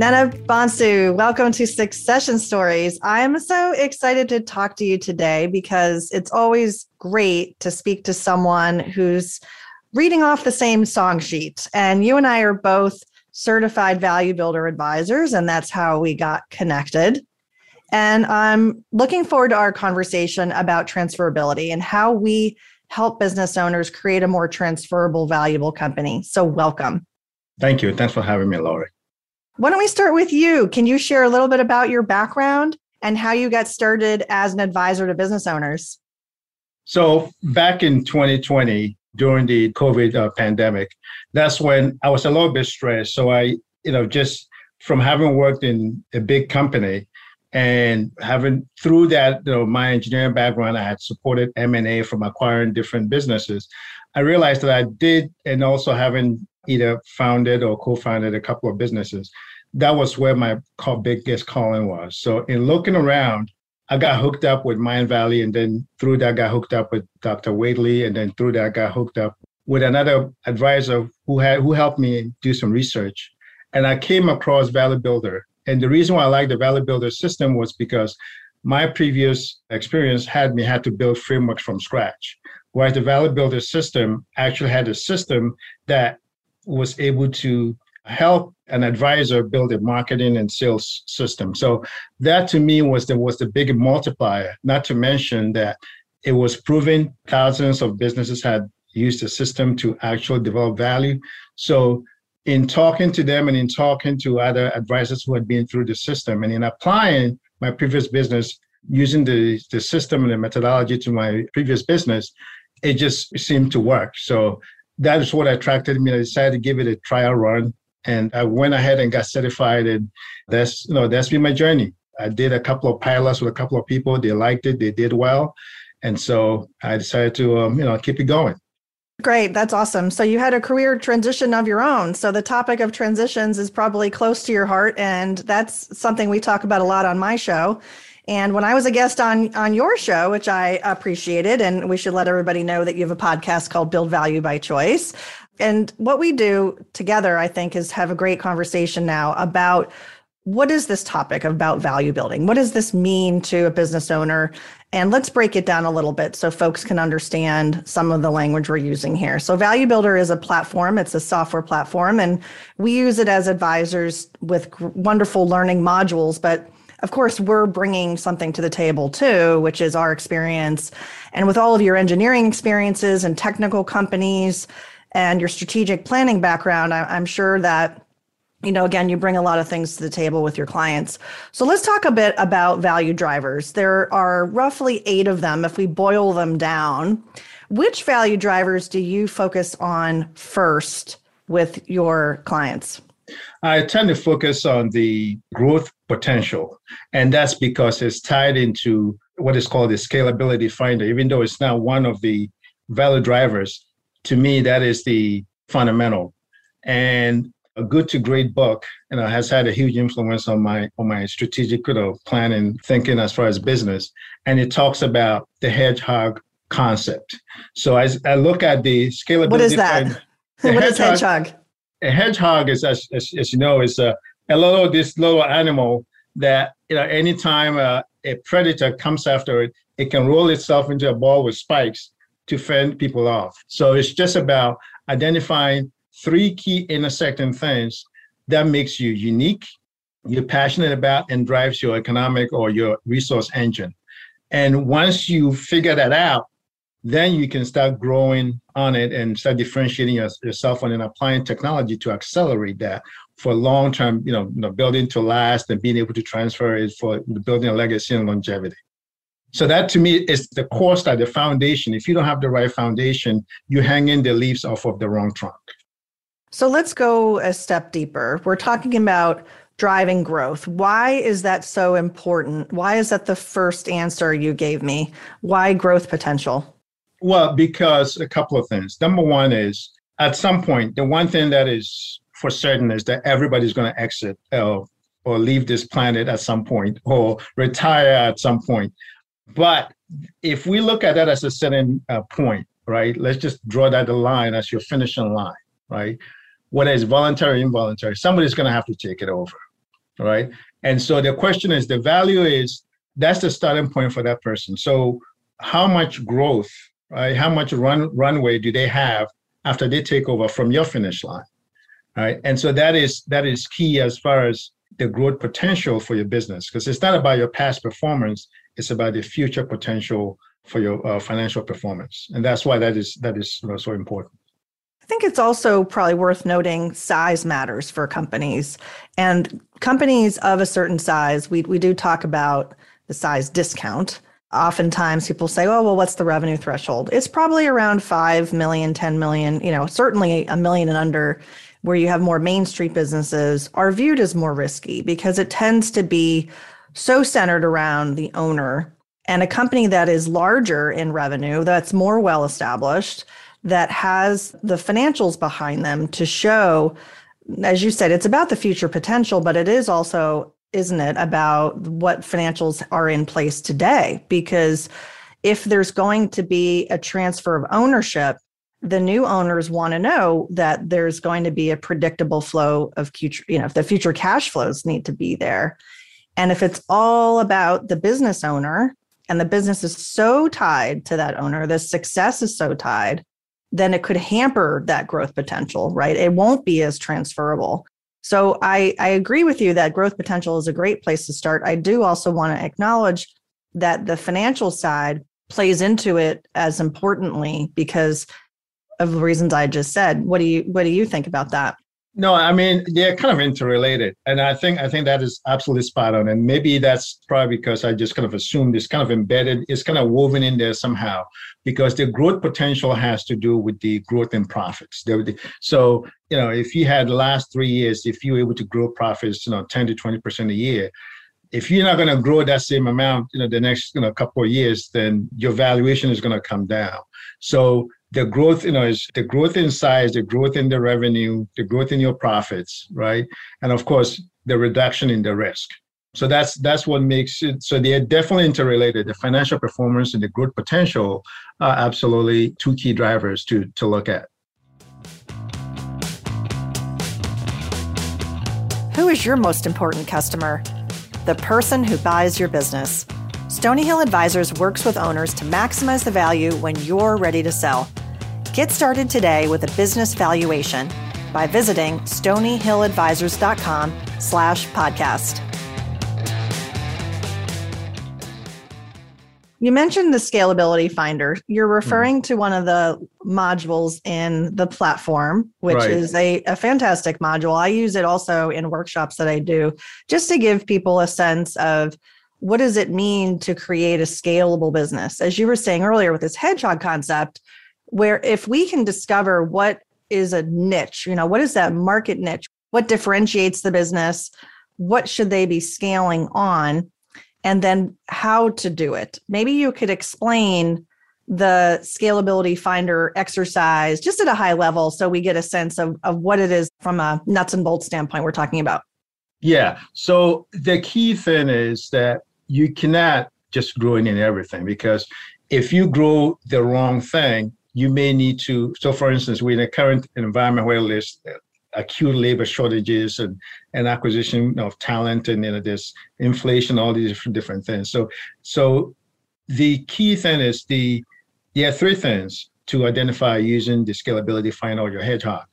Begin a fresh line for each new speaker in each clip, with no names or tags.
Nana Bonsu, welcome to Succession Stories. I'm so excited to talk to you today because it's always great to speak to someone who's reading off the same song sheet. And you and I are both certified value builder advisors, and that's how we got connected. And I'm looking forward to our conversation about transferability and how we help business owners create a more transferable, valuable company. So, welcome.
Thank you. Thanks for having me, Laurie.
Why don't we start with you? Can you share a little bit about your background and how you got started as an advisor to business owners?
So, back in 2020, during the COVID uh, pandemic, that's when I was a little bit stressed. So, I, you know, just from having worked in a big company and having through that, you know, my engineering background, I had supported M&A from acquiring different businesses. I realized that I did, and also having either founded or co-founded a couple of businesses, that was where my call, biggest calling was. So in looking around, I got hooked up with Mindvalley, and then through that, I got hooked up with Dr. Whately, and then through that, I got hooked up with another advisor who had who helped me do some research. And I came across Value Builder. And the reason why I liked the Value Builder system was because my previous experience had me had to build frameworks from scratch. Whereas the Value Builder system actually had a system that was able to help an advisor build a marketing and sales system. So that to me was the was the big multiplier. Not to mention that it was proven thousands of businesses had used the system to actually develop value. So in talking to them and in talking to other advisors who had been through the system and in applying my previous business using the, the system and the methodology to my previous business, it just seemed to work. So that is what attracted me. I decided to give it a trial run, and I went ahead and got certified. And that's you know that's been my journey. I did a couple of pilots with a couple of people. They liked it. They did well, and so I decided to um, you know keep it going.
Great. That's awesome. So you had a career transition of your own. So the topic of transitions is probably close to your heart. And that's something we talk about a lot on my show. And when I was a guest on on your show, which I appreciated, and we should let everybody know that you have a podcast called Build Value by Choice. And what we do together, I think, is have a great conversation now about what is this topic about value building? What does this mean to a business owner? And let's break it down a little bit so folks can understand some of the language we're using here. So, Value Builder is a platform, it's a software platform, and we use it as advisors with wonderful learning modules. But of course, we're bringing something to the table too, which is our experience. And with all of your engineering experiences and technical companies and your strategic planning background, I'm sure that you know, again, you bring a lot of things to the table with your clients. So let's talk a bit about value drivers. There are roughly eight of them if we boil them down. Which value drivers do you focus on first with your clients?
I tend to focus on the growth potential. And that's because it's tied into what is called the scalability finder, even though it's not one of the value drivers. To me, that is the fundamental. And a good to great book, you know, has had a huge influence on my on my strategic you know, planning thinking as far as business. And it talks about the hedgehog concept. So as I look at the scalability,
what is that? Finder, what hedgehog, is hedgehog?
A hedgehog is, as, as, as you know, is a, a little this little animal that you know anytime uh, a predator comes after it, it can roll itself into a ball with spikes to fend people off. So it's just about identifying three key intersecting things that makes you unique, you're passionate about, and drives your economic or your resource engine. And once you figure that out, then you can start growing on it and start differentiating yourself and then applying technology to accelerate that for long term, you know, you know, building to last and being able to transfer it for building a legacy and longevity. So that to me is the core start, the foundation. If you don't have the right foundation, you hang in the leaves off of the wrong trunk.
So let's go a step deeper. We're talking about driving growth. Why is that so important? Why is that the first answer you gave me? Why growth potential?
Well, because a couple of things. Number one is at some point, the one thing that is for certain is that everybody's going to exit or leave this planet at some point or retire at some point. But if we look at that as a certain uh, point, right, let's just draw that line as your finishing line, right? Whether it's voluntary or involuntary, somebody's going to have to take it over. right? And so the question is the value is that's the starting point for that person. So how much growth, right? How much run runway do they have after they take over from your finish line? Right. And so that is that is key as far as the growth potential for your business because it's not about your past performance, it's about the future potential for your uh, financial performance. And that's why that is that is you know, so important.
I think it's also probably worth noting size matters for companies. And companies of a certain size, we, we do talk about the size discount. Oftentimes people say, oh, well, what's the revenue threshold? It's probably around 5 million, 10 million, you know, certainly a million and under, where you have more Main Street businesses are viewed as more risky because it tends to be so centered around the owner and a company that is larger in revenue, that's more well established, that has the financials behind them to show, as you said, it's about the future potential, but it is also isn't it, about what financials are in place today? Because if there's going to be a transfer of ownership, the new owners want to know that there's going to be a predictable flow of future, you know, if the future cash flows need to be there. And if it's all about the business owner and the business is so tied to that owner, the success is so tied, then it could hamper that growth potential, right? It won't be as transferable. So I, I agree with you that growth potential is a great place to start. I do also want to acknowledge that the financial side plays into it as importantly because of the reasons I just said. What do you what do you think about that?
No, I mean they're kind of interrelated, and I think I think that is absolutely spot on. And maybe that's probably because I just kind of assumed it's kind of embedded, it's kind of woven in there somehow, because the growth potential has to do with the growth in profits. So you know, if you had the last three years, if you were able to grow profits, you know, ten to twenty percent a year, if you're not going to grow that same amount, you know, the next you know couple of years, then your valuation is going to come down. So the growth, you know, is the growth in size, the growth in the revenue, the growth in your profits, right? And of course, the reduction in the risk. So that's that's what makes it. So they are definitely interrelated. The financial performance and the growth potential are absolutely two key drivers to to look at.
Who is your most important customer? The person who buys your business. Stony Hill Advisors works with owners to maximize the value when you're ready to sell. Get started today with a business valuation by visiting stonyhilladvisors.com slash podcast. You mentioned the scalability finder. You're hmm. referring to one of the modules in the platform, which right. is a, a fantastic module. I use it also in workshops that I do just to give people a sense of what does it mean to create a scalable business? As you were saying earlier with this hedgehog concept, where if we can discover what is a niche, you know, what is that market niche? What differentiates the business? What should they be scaling on? And then how to do it. Maybe you could explain the scalability finder exercise just at a high level so we get a sense of, of what it is from a nuts and bolts standpoint we're talking about.
Yeah. So the key thing is that you cannot just grow in everything because if you grow the wrong thing, you may need to. So, for instance, we're in a current environment where there's acute labor shortages and, and acquisition of talent, and you know, there's inflation, all these different different things. So, so the key thing is the yeah three things to identify using the scalability find out your hedgehog,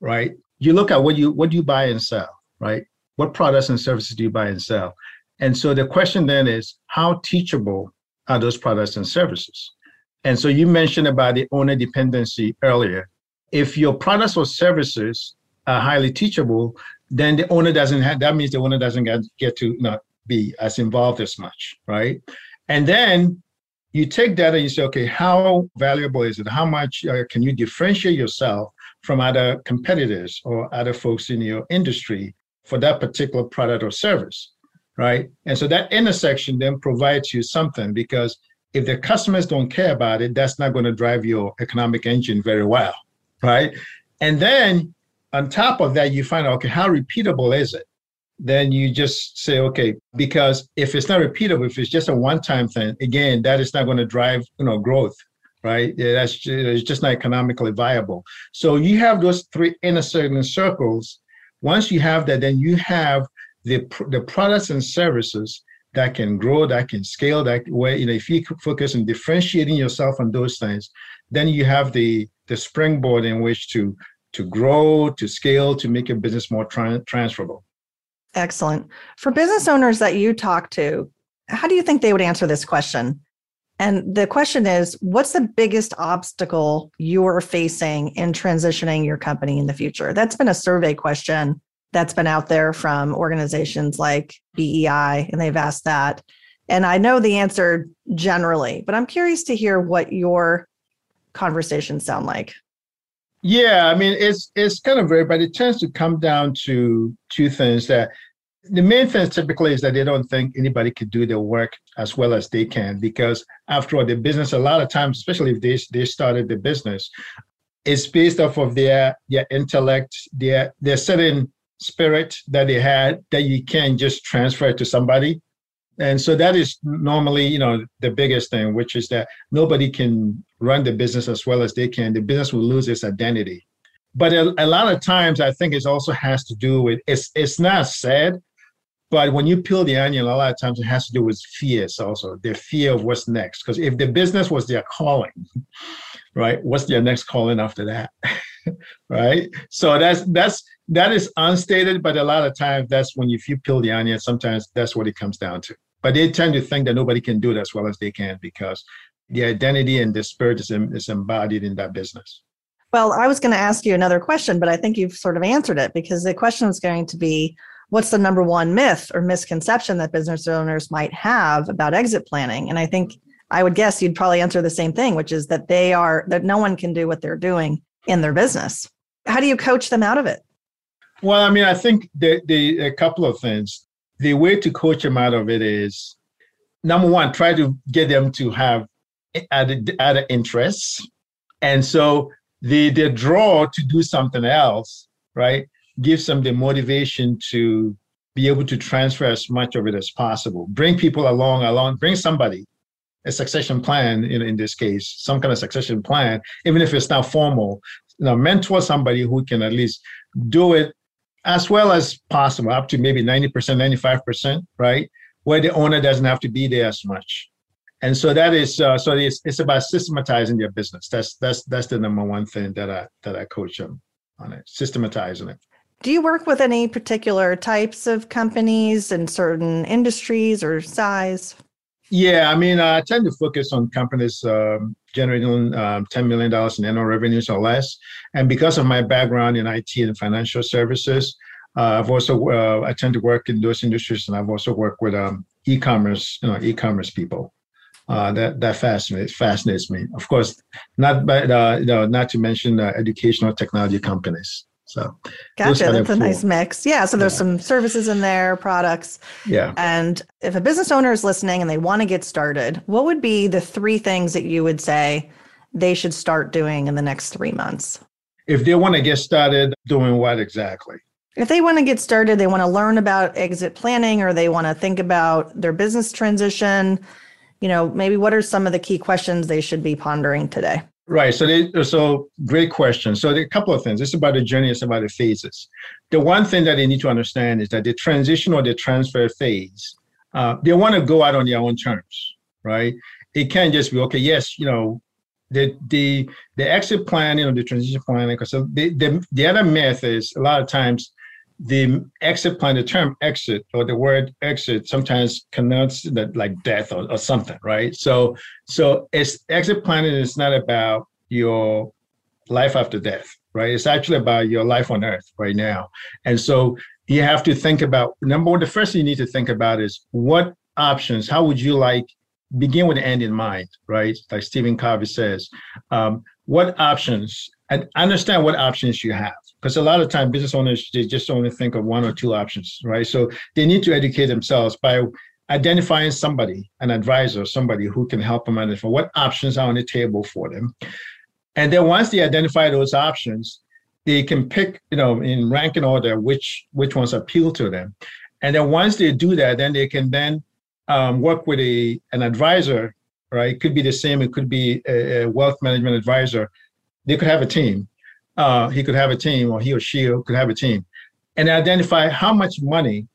right? You look at what you what do you buy and sell, right? What products and services do you buy and sell? And so the question then is how teachable are those products and services? And so you mentioned about the owner dependency earlier. If your products or services are highly teachable, then the owner doesn't have that means the owner doesn't get, get to not be as involved as much, right? And then you take that and you say, okay, how valuable is it? How much uh, can you differentiate yourself from other competitors or other folks in your industry for that particular product or service? Right? And so that intersection then provides you something because if the customers don't care about it, that's not going to drive your economic engine very well, right? And then on top of that, you find out, okay, how repeatable is it? Then you just say, okay, because if it's not repeatable, if it's just a one-time thing, again, that is not going to drive, you know, growth, right? That's just, it's just not economically viable. So you have those three inner circles. Once you have that, then you have the the products and services that can grow, that can scale, that where you know if you focus on differentiating yourself on those things, then you have the the springboard in which to to grow, to scale, to make your business more tra- transferable.
Excellent. For business owners that you talk to, how do you think they would answer this question? And the question is what's the biggest obstacle you're facing in transitioning your company in the future? That's been a survey question that's been out there from organizations like BEI, and they've asked that. And I know the answer generally, but I'm curious to hear what your conversations sound like.
Yeah, I mean it's it's kind of very, but it tends to come down to two things that the main thing typically is that they don't think anybody could do their work as well as they can because after all the business a lot of times especially if they, they started the business it's based off of their their intellect their their certain spirit that they had that you can't just transfer to somebody and so that is normally you know the biggest thing which is that nobody can run the business as well as they can the business will lose its identity but a, a lot of times i think it also has to do with it's it's not said but when you peel the onion, a lot of times it has to do with fears also, their fear of what's next. Because if the business was their calling, right, what's their next calling after that? right? So that's that's that is unstated, but a lot of times that's when if you peel the onion, sometimes that's what it comes down to. But they tend to think that nobody can do it as well as they can because the identity and the spirit is, is embodied in that business.
Well, I was going to ask you another question, but I think you've sort of answered it because the question was going to be what's the number one myth or misconception that business owners might have about exit planning? And I think I would guess you'd probably answer the same thing, which is that they are that no one can do what they're doing in their business. How do you coach them out of it?
Well, I mean, I think the, the a couple of things. The way to coach them out of it is number one, try to get them to have added, added interests. And so the the draw to do something else, right? gives them the motivation to be able to transfer as much of it as possible. Bring people along, along, bring somebody, a succession plan in, in this case, some kind of succession plan, even if it's not formal, you know, mentor somebody who can at least do it as well as possible, up to maybe 90%, 95%, right? Where the owner doesn't have to be there as much. And so that is uh, so it's, it's about systematizing your business. That's that's that's the number one thing that I that I coach them on it, systematizing it.
Do you work with any particular types of companies in certain industries or size?
Yeah, I mean, I tend to focus on companies um, generating um, $10 million in annual revenues or less. And because of my background in IT and financial services, uh, I've also uh, I tend to work in those industries, and I've also worked with um, e-commerce, you know, e-commerce people. Uh, that that fascinates fascinates me. Of course, not but uh, you know, not to mention uh, educational technology companies. So
gotcha. That's a nice mix. Yeah. So there's yeah. some services in there, products.
Yeah.
And if a business owner is listening and they want to get started, what would be the three things that you would say they should start doing in the next three months?
If they want to get started, doing what exactly?
If they want to get started, they want to learn about exit planning or they want to think about their business transition, you know, maybe what are some of the key questions they should be pondering today?
Right. So, they, so great question. So, there are a couple of things. It's about the journey. It's about the phases. The one thing that they need to understand is that the transition or the transfer phase, uh, they want to go out on their own terms, right? It can't just be okay. Yes, you know, the the the exit plan, you know, the transition plan. Because the, the the other myth is a lot of times the exit plan, the term exit or the word exit sometimes connotes that like death or, or something, right? So so it's exit planning is not about your life after death, right? It's actually about your life on earth right now. And so you have to think about number one, the first thing you need to think about is what options, how would you like begin with the end in mind, right? Like Stephen Covey says, um, what options and understand what options you have because a lot of time business owners they just only think of one or two options right so they need to educate themselves by identifying somebody an advisor somebody who can help them understand what options are on the table for them and then once they identify those options, they can pick, you know, in ranking order which which ones appeal to them. And then once they do that, then they can then um, work with a an advisor, right? It could be the same. It could be a, a wealth management advisor. They could have a team. Uh, he could have a team, or he or she could have a team, and identify how much money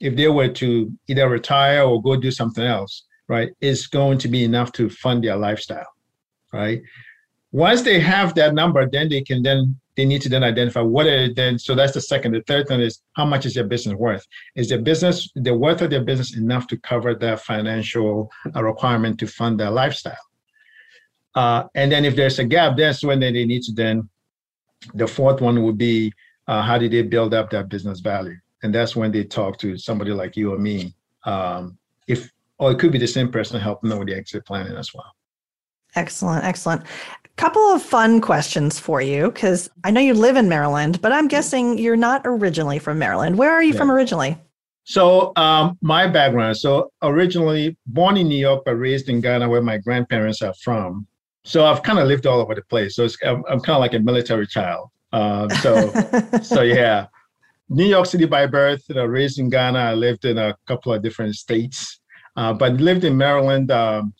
if they were to either retire or go do something else, right, is going to be enough to fund their lifestyle, right? Once they have that number, then they can then they need to then identify what are then. So that's the second. The third thing is how much is their business worth? Is their business the worth of their business enough to cover their financial uh, requirement to fund their lifestyle? Uh, and then if there's a gap, that's when they need to then. The fourth one would be uh, how did they build up that business value? And that's when they talk to somebody like you or me. Um, if or it could be the same person helping them with the exit planning as well.
Excellent, excellent. Couple of fun questions for you because I know you live in Maryland, but I'm guessing you're not originally from Maryland. Where are you yeah. from originally?
So, um, my background. So, originally born in New York, but raised in Ghana, where my grandparents are from. So, I've kind of lived all over the place. So, I'm, I'm kind of like a military child. Um, so, so yeah, New York City by birth. You know, raised in Ghana. I lived in a couple of different states, uh, but lived in Maryland. Um,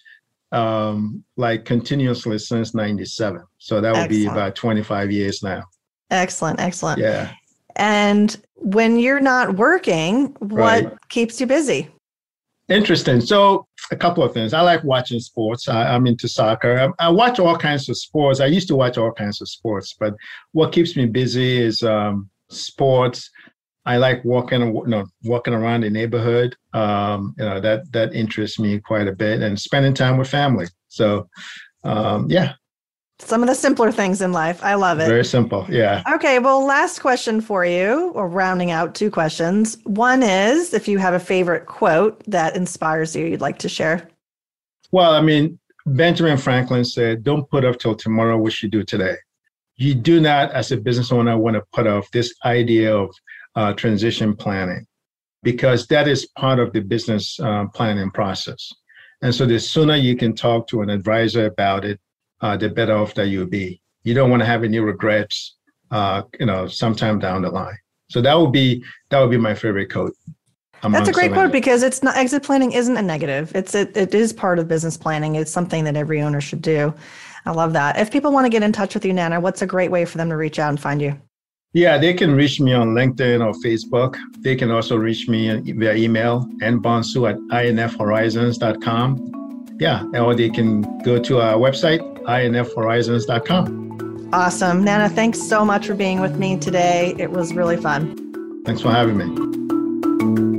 um, like continuously since 97. So that would excellent. be about 25 years now.
Excellent. Excellent.
Yeah.
And when you're not working, what right. keeps you busy?
Interesting. So, a couple of things. I like watching sports. I, am into soccer. I, I, watch all kinds of sports. I used to watch all kinds of sports, but what keeps me busy is um, sports, I like walking, you know, walking around the neighborhood. Um, you know, that that interests me quite a bit, and spending time with family. So, um, yeah.
Some of the simpler things in life. I love it.
Very simple. Yeah.
Okay. Well, last question for you, or rounding out two questions. One is if you have a favorite quote that inspires you, you'd like to share.
Well, I mean, Benjamin Franklin said, "Don't put off till tomorrow what you do today." You do not, as a business owner, want to put off this idea of uh, transition planning because that is part of the business uh, planning process. And so the sooner you can talk to an advisor about it, uh, the better off that you'll be. You don't want to have any regrets, uh, you know, sometime down the line. So that would be that would be my favorite quote.
That's a great quote because it's not exit planning isn't a negative. It's it, it is part of business planning. It's something that every owner should do. I love that. If people want to get in touch with you, Nana, what's a great way for them to reach out and find you?
Yeah, they can reach me on LinkedIn or Facebook. They can also reach me via email, nbonsu at infhorizons.com. Yeah, or they can go to our website, infhorizons.com.
Awesome. Nana, thanks so much for being with me today. It was really fun.
Thanks for having me.